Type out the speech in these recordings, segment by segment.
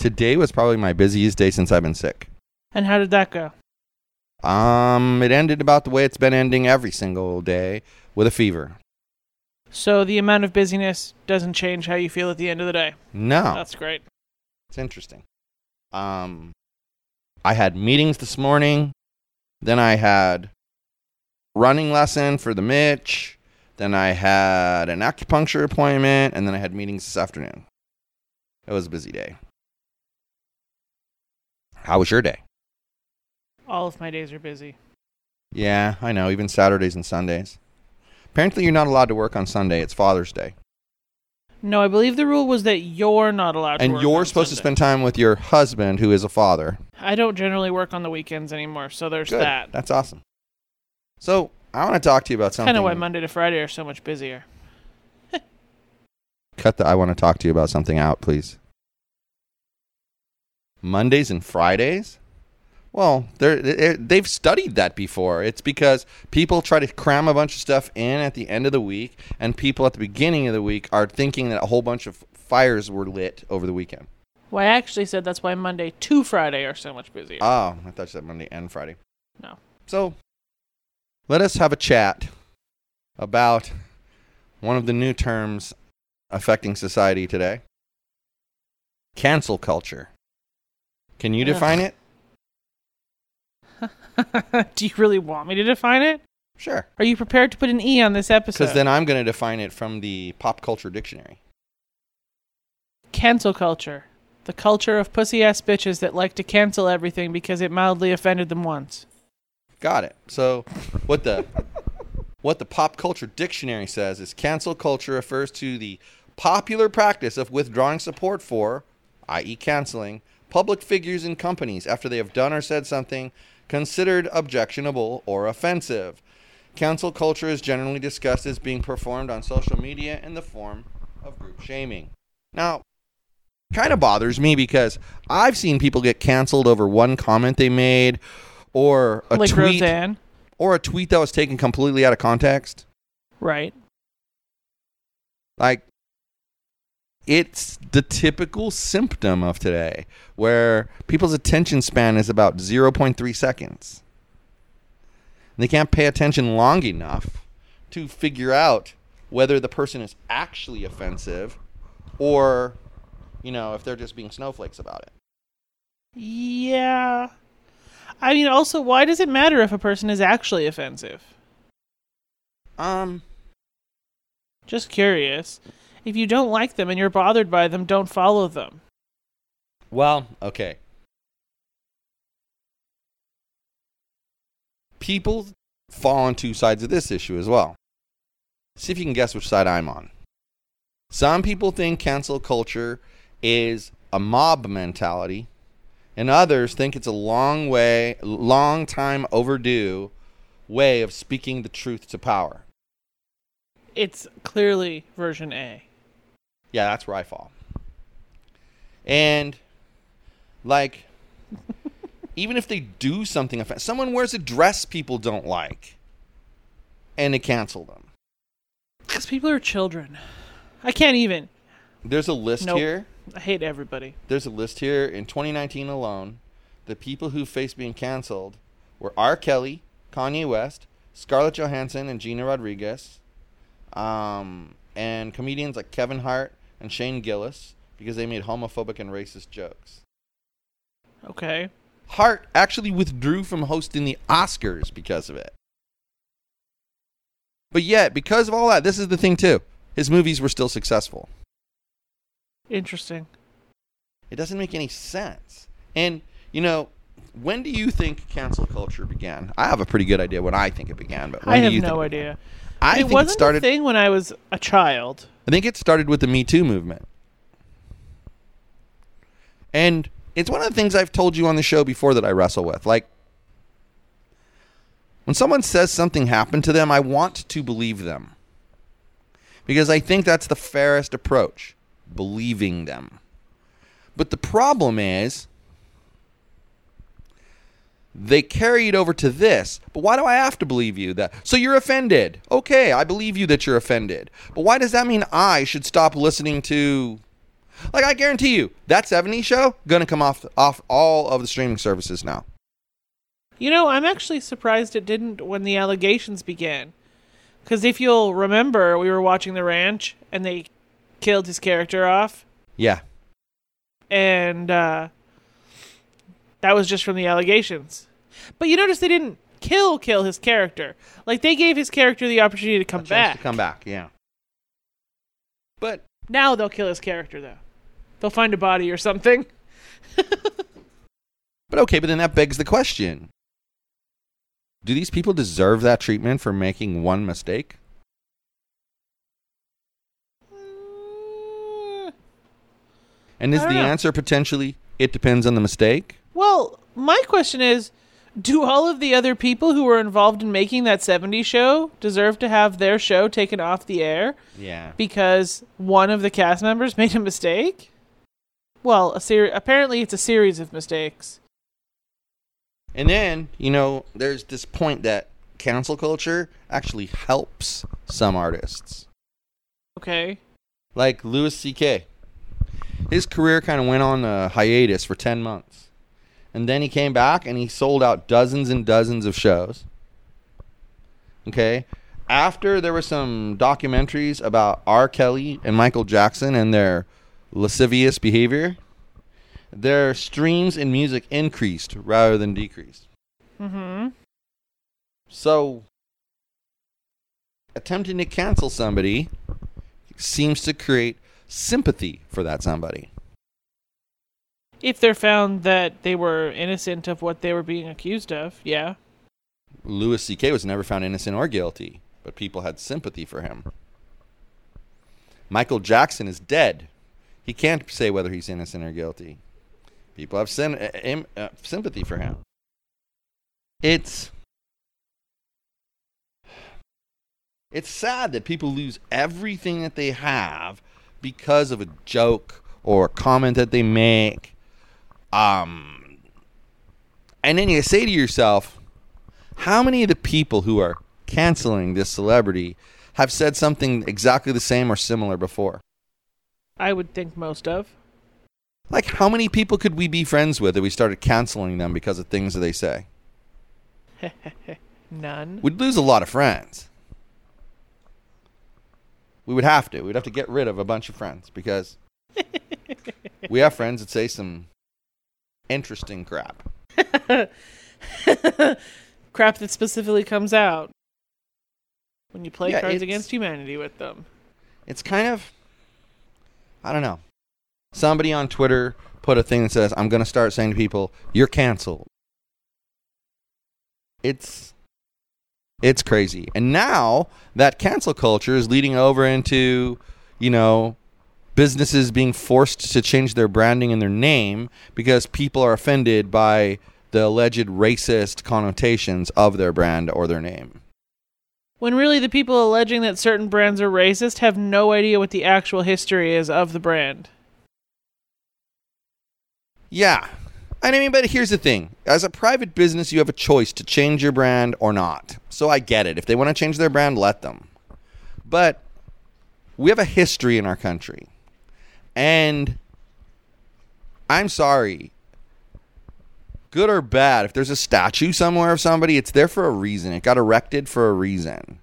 Today was probably my busiest day since I've been sick. And how did that go? Um, it ended about the way it's been ending every single day with a fever. So the amount of busyness doesn't change how you feel at the end of the day. No. That's great. It's interesting. Um, I had meetings this morning. Then I had running lesson for the Mitch. Then I had an acupuncture appointment, and then I had meetings this afternoon. It was a busy day. How was your day? All of my days are busy. Yeah, I know. Even Saturdays and Sundays. Apparently, you're not allowed to work on Sunday. It's Father's Day, No, I believe the rule was that you're not allowed to work. and you're supposed to spend time with your husband, who is a father. I don't generally work on the weekends anymore, so there's Good. that. That's awesome. So I want to talk to you about something. Kind of why Monday to Friday are so much busier. Cut the I want to talk to you about something out, please. Mondays and Fridays? Well, they're, they've studied that before. It's because people try to cram a bunch of stuff in at the end of the week, and people at the beginning of the week are thinking that a whole bunch of fires were lit over the weekend. Well, I actually said that's why Monday to Friday are so much busier. Oh, I thought you said Monday and Friday. No. So, let us have a chat about one of the new terms affecting society today cancel culture. Can you define it? Do you really want me to define it? Sure. Are you prepared to put an E on this episode? Because then I'm going to define it from the pop culture dictionary. Cancel culture. The culture of pussy ass bitches that like to cancel everything because it mildly offended them once. Got it. So, what the what the pop culture dictionary says is cancel culture refers to the popular practice of withdrawing support for, i.e., canceling public figures and companies after they have done or said something considered objectionable or offensive. Cancel culture is generally discussed as being performed on social media in the form of group shaming. Now, kind of bothers me because I've seen people get canceled over one comment they made or a like tweet Roseanne. or a tweet that was taken completely out of context. Right. Like it's the typical symptom of today where people's attention span is about 0.3 seconds. They can't pay attention long enough to figure out whether the person is actually offensive or you know, if they're just being snowflakes about it. Yeah. I mean, also, why does it matter if a person is actually offensive? Um Just curious. If you don't like them and you're bothered by them, don't follow them. Well, okay. People fall on two sides of this issue as well. See if you can guess which side I'm on. Some people think cancel culture is a mob mentality, and others think it's a long way, long time overdue way of speaking the truth to power. It's clearly version A. Yeah, that's where I fall. And like even if they do something offensive, someone wears a dress people don't like and they cancel them. Because people are children. I can't even. There's a list Nope. here. I hate everybody. There's a list here in 2019 alone. The people who faced being canceled were R. Kelly, Kanye West, Scarlett Johansson, and Gina Rodriguez, um, and comedians like Kevin Hart and Shane Gillis because they made homophobic and racist jokes. Okay. Hart actually withdrew from hosting the Oscars because of it. But yet, because of all that, this is the thing too. His movies were still successful. Interesting. It doesn't make any sense. And, you know, when do you think cancel culture began? I have a pretty good idea when I think it began, but when I have no idea. I it think wasn't it started a thing when I was a child. I think it started with the Me Too movement. And it's one of the things I've told you on the show before that I wrestle with. Like, when someone says something happened to them, I want to believe them. Because I think that's the fairest approach, believing them. But the problem is, they carry it over to this. But why do I have to believe you that? So you're offended. Okay, I believe you that you're offended. But why does that mean I should stop listening to like I guarantee you, that 70 show going to come off off all of the streaming services now. You know, I'm actually surprised it didn't when the allegations began. Because if you'll remember, we were watching The Ranch and they killed his character off. Yeah. And uh, that was just from the allegations. But you notice they didn't kill kill his character. Like they gave his character the opportunity to come back. To come back, yeah. But Now they'll kill his character though. They'll find a body or something. but okay, but then that begs the question. Do these people deserve that treatment for making one mistake? Mm, And is the know. answer potentially it depends on the mistake? Well, my question is do all of the other people who were involved in making that 70 show deserve to have their show taken off the air Yeah. because one of the cast members made a mistake? Well, a ser- apparently it's a series of mistakes. And then, you know, there's this point that cancel culture actually helps some artists. Okay. like Louis C.K. His career kind of went on a hiatus for 10 months. And then he came back and he sold out dozens and dozens of shows. Okay? After there were some documentaries about R. Kelly and Michael Jackson and their lascivious behavior, their streams in music increased rather than decreased. Mm-hmm. So, attempting to cancel somebody seems to create sympathy for that somebody. If they're found that they were innocent of what they were being accused of, yeah. Louis C.K. was never found innocent or guilty, but people had sympathy for him. Michael Jackson is dead. He can't say whether he's innocent or guilty. People have syn- uh, uh, sympathy for him. It's it's sad that people lose everything that they have because of a joke or a comment that they make. Um, and then you say to yourself, how many of the people who are canceling this celebrity have said something exactly the same or similar before? I would think most of. Like, how many people could we be friends with if we started canceling them because of things that they say? None. We'd lose a lot of friends. We would have to. We'd have to get rid of a bunch of friends because we have friends that say some interesting crap. Crap that specifically comes out when you play Yeah, Cards Against Humanity with them. It's kind of, I don't know. Somebody on Twitter put a thing that says, I'm going to start saying to people, you're canceled. It's it's crazy. And now that cancel culture is leading over into, you know, businesses being forced to change their branding and their name because people are offended by the alleged racist connotations of their brand or their name. When really the people alleging that certain brands are racist have no idea what the actual history is of the brand. Yeah. And I mean, but here's the thing. As a private business, you have a choice to change your brand or not. So I get it. If they want to change their brand, let them. But we have a history in our country. And I'm sorry. Good or bad, if there's a statue somewhere of somebody, it's there for a reason. It got erected for a reason.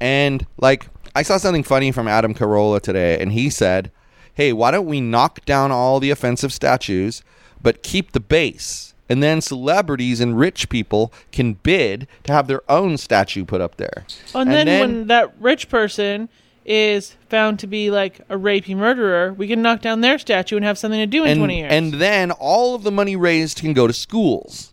And like I saw something funny from Adam Carolla today, and he said, "Hey, why don't we knock down all the offensive statues, but keep the base. And then celebrities and rich people can bid to have their own statue put up there. Oh, and, then, when that rich person is found to be like a rapey murderer, we can knock down their statue and have something to do in and, 20 years. and then all of the money raised can go to schools.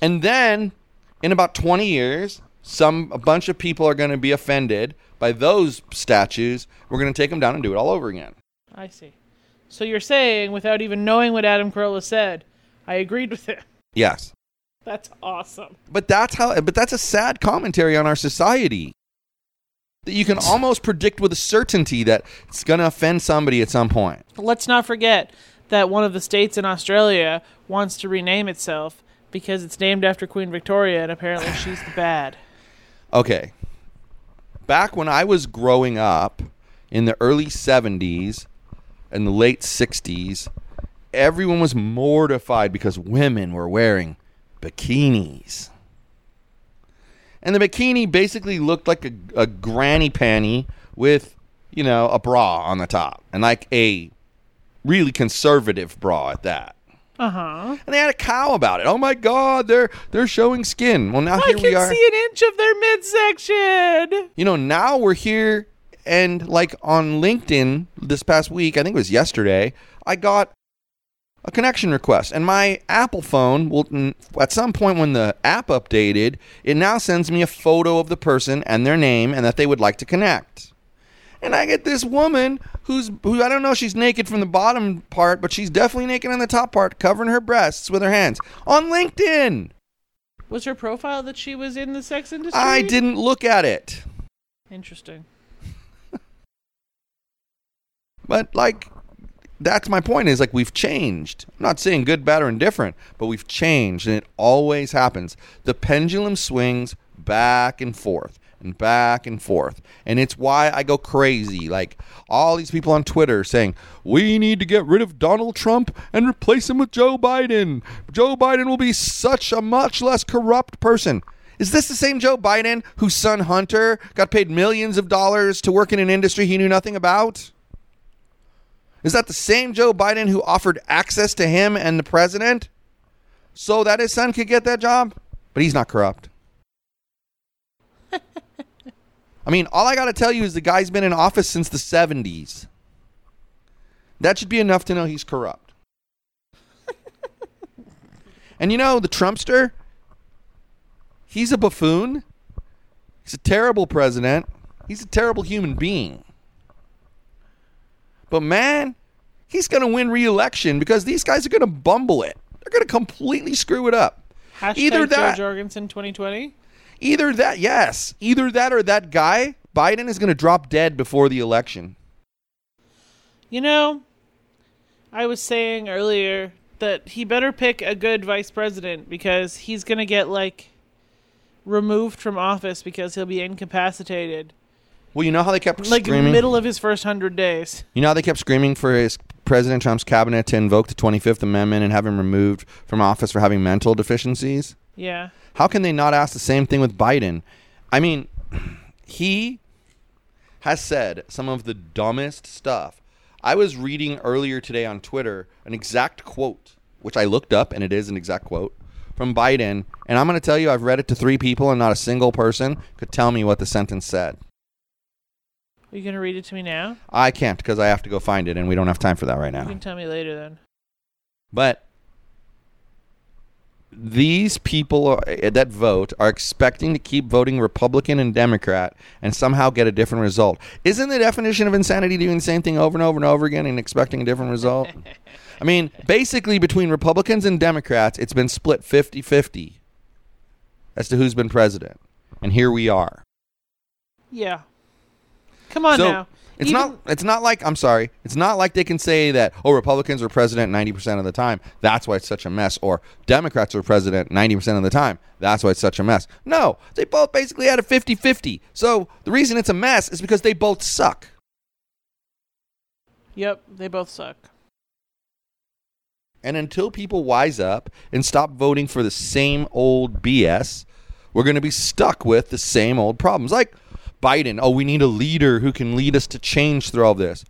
And then in about 20 years, some a bunch of people are going to be offended by those statues. We're going to take them down and do it all over again. I see. So you're saying, without even knowing what Adam Carolla said, I agreed with him. Yes. That's awesome. But that's how but that's a sad commentary on our society. That you can almost predict with a certainty that it's going to offend somebody at some point. Let's not forget that one of the states in Australia wants to rename itself because it's named after Queen Victoria, and apparently she's the bad. Okay. Back when I was growing up in the early 70s and the late 60s, everyone was mortified because women were wearing bikinis. And the bikini basically looked like a, a granny panty with, you know, a bra on the top and like a really conservative bra at that. Uh huh. And they had a cow about it. Oh my God, they're they're showing skin. Well, now I here we are. I can see an inch of their midsection. you know, now we're here and like on LinkedIn this past week, I think it was yesterday, I got a connection request and my Apple phone will at some point when the app updated, it now sends me a photo of the person and their name and that they would like to connect. And I get this woman who's who I don't know she's naked from the bottom part, but she's definitely naked on the top part, covering her breasts with her hands on LinkedIn. Was her profile that she was in the sex industry? I didn't look at it. Interesting. But like that's my point is like we've changed. I'm not saying good, bad, or indifferent, but we've changed and it always happens. The pendulum swings back and forth and back and forth. And it's why I go crazy. Like all these people on Twitter saying, we need to get rid of Donald Trump and replace him with Joe Biden. Joe Biden will be such a much less corrupt person. Is this the same Joe Biden whose son Hunter got paid millions of dollars to work in an industry he knew nothing about? Is that the same Joe Biden who offered access to him and the president so that his son could get that job? But he's not corrupt. I mean, all I got to tell you is the guy's been in office since the 70s. That should be enough to know he's corrupt. and you know, the Trumpster, he's a buffoon. He's a terrible president. He's a terrible human being. But man, he's going to win re-election because these guys are going to bumble it. They're going to completely screw it up. Hashtag Either that- Jo Jorgensen 2020. Either that, yes, either that or that guy Biden is going to drop dead before the election. You know, I was saying earlier that he better pick a good vice president because he's going to get like removed from office because he'll be incapacitated Well, you know how they kept screaming? like screaming. middle of his first 100 days. You know how they kept screaming for his President Trump's cabinet to invoke the 25th Amendment and have him removed from office for having mental deficiencies? Yeah. How can they not ask the same thing with Biden? I mean, he has said some of the dumbest stuff. I was reading earlier today on Twitter an exact quote, which I looked up, and it is an exact quote from Biden. And I'm going to tell you, I've read it to three people, and not a single person could tell me what the sentence said. Are you going to read it to me now? I can't because I have to go find it, and we don't have time for that right now. You can tell me later then. But these people are, eh, that vote are expecting to keep voting Republican and Democrat and somehow get a different result. Isn't the definition of insanity doing the same thing over and over and over again and expecting a different result? I mean, basically, between Republicans and Democrats, it's been split 50 50 as to who's been president. And here we are. Yeah. Come on so now. it's Even- not it's not like I'm sorry. It's not like they can say that oh Republicans are president 90% of the time. That's why it's such a mess or Democrats are president 90% of the time. That's why it's such a mess. No, they both basically had a 50-50. So the reason it's a mess is because they both suck. Yep, they both suck. And until people wise up and stop voting for the same old BS, we're going to be stuck with the same old problems. Like Biden, oh, we need a leader who can lead us to change through all this.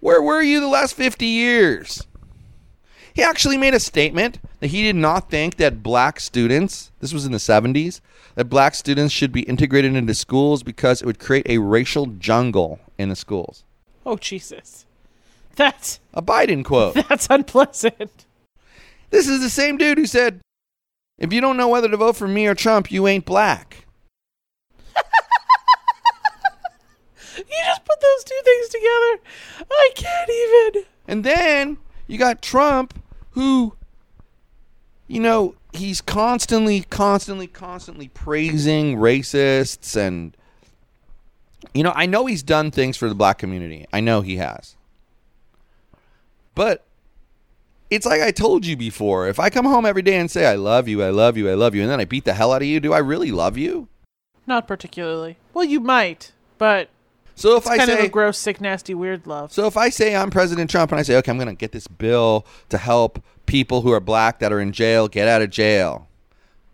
Where were you the last 50 years? He actually made a statement that he did not think that black students, this was in the 70s, that black students should be integrated into schools because it would create a racial jungle in the schools. Oh Jesus, that's A Biden quote. that's unpleasant. This is the same dude who said, if you don't know whether to vote for me or Trump, you ain't black. You just put those two things together. I can't even. And then you got Trump, who, you know, he's constantly, constantly, constantly praising racists. And, you know, I know he's done things for the black community. I know he has. But it's like I told you before. If I come home every day and say, I love you, I love you, I love you, and then I beat the hell out of you, do I really love you? Not particularly. Well, you might, but So if it's I kind of say, a gross, sick, nasty, weird love. So if I say I'm President Trump and I say, okay, I'm going to get this bill to help people who are black that are in jail get out of jail.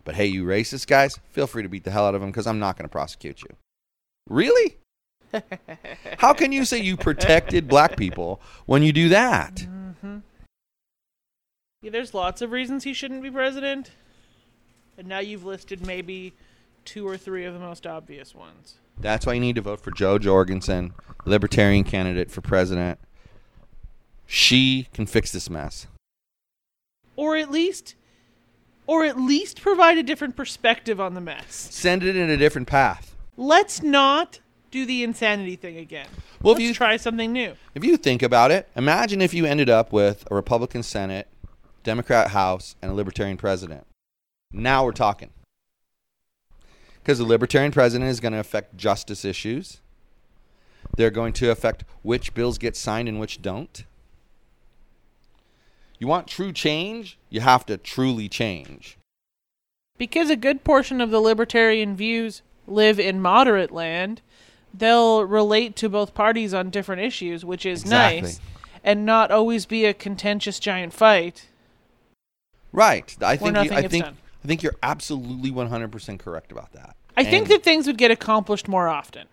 But hey, you racist guys, feel free to beat the hell out of them because I'm not going to prosecute you. Really? How can you say you protected black people when you do that? Mm-hmm. Yeah, there's lots of reasons he shouldn't be president, and now you've listed maybe two or three of the most obvious ones. That's why you need to vote for Jo Jorgensen, libertarian candidate for president. She can fix this mess. Or at least, or at least provide a different perspective on the mess. Send it in a different path. Let's not do the insanity thing again. Well, if Let's you- try something new. If you think about it, imagine if you ended up with a Republican Senate, Democrat House, and a Libertarian president. Now we're talking. Because the Libertarian president is going to affect justice issues. They're going to affect which bills get signed and which don't. You want true change? You have to truly change. Because a good portion of the libertarian views live in moderate land, they'll relate to both parties on different issues, which is Exactly. nice, and not always be a contentious giant fight. Right. I think you, I think done. I think you're absolutely 100% correct about that. I think that things would get accomplished more often.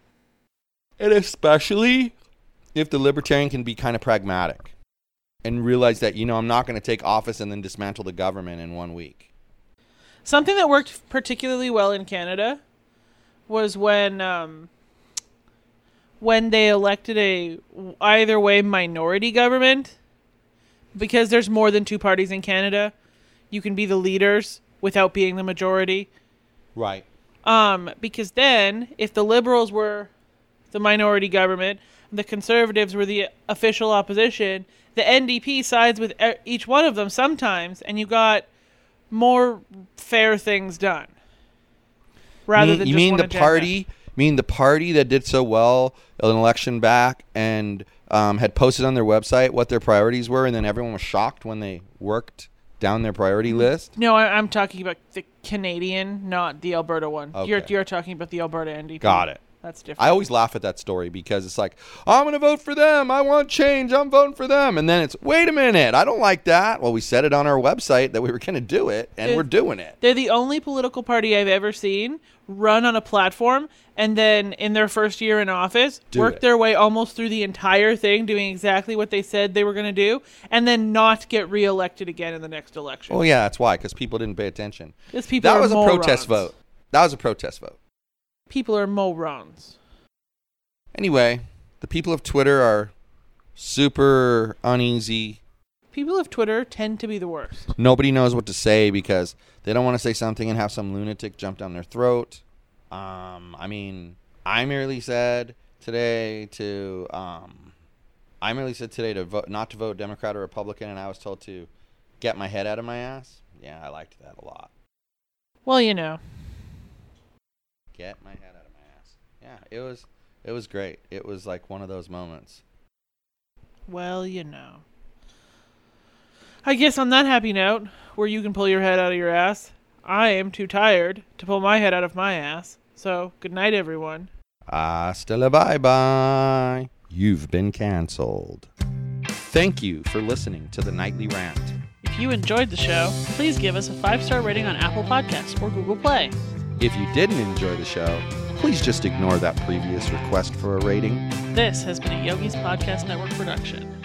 And especially if the libertarian can be kind of pragmatic and realize that, you know, I'm not going to take office and then dismantle the government in one week. Something that worked particularly well in Canada was when um, when they elected a either way minority government because there's more than two parties in Canada. You can be the leaders without being the majority. Right. Um, because then, if the liberals were the minority government, and the conservatives were the official opposition, the NDP sides with each one of them sometimes, and you got more fair things done. Rather you mean, than you mean the agenda. party, mean the party that did so well an election back and um, had posted on their website what their priorities were, and then everyone was shocked when they worked down their priority Mm-hmm. list. No, I, I'm talking about the Canadian, not the Alberta one. You're you're talking about the Alberta NDP. Got it. That's different. I always laugh at that story because it's like, I'm going to vote for them. I want change. I'm voting for them. And then it's, wait a minute. I don't like that. Well, we said it on our website that we were going to do it, and It- we're doing it. They're the only political party I've ever seen run on a platform and then in their first year in office Do work it. their way almost through the entire thing doing exactly what they said they were going to do and then not get reelected again in the next election. Oh yeah, that's why because people didn't pay attention. People That was a protest vote. That was a protest vote. People are morons. Anyway, the people of Twitter are super uneasy. People of Twitter tend to be the worst. Nobody knows what to say because they don't want to say something and have some lunatic jump down their throat. Um, I mean, I merely said today to um, I merely said today to vote not to vote Democrat or Republican, and I was told to get my head out of my ass. Yeah, I liked that a lot. Well, you know. Get my head out of my ass. Yeah, it was it was great. It was like one of those moments. Well, you know. I guess on that happy note, where you can pull your head out of your ass, I am too tired to pull my head out of my ass. So, good night, everyone. Hasta la bye bye. You've been canceled. Thank you for listening to the Nightly Rant. If you enjoyed the show, please give us a five star rating on Apple Podcasts or Google Play. If you didn't enjoy the show, please just ignore that previous request for a rating. This has been a Yogi's Podcast Network production.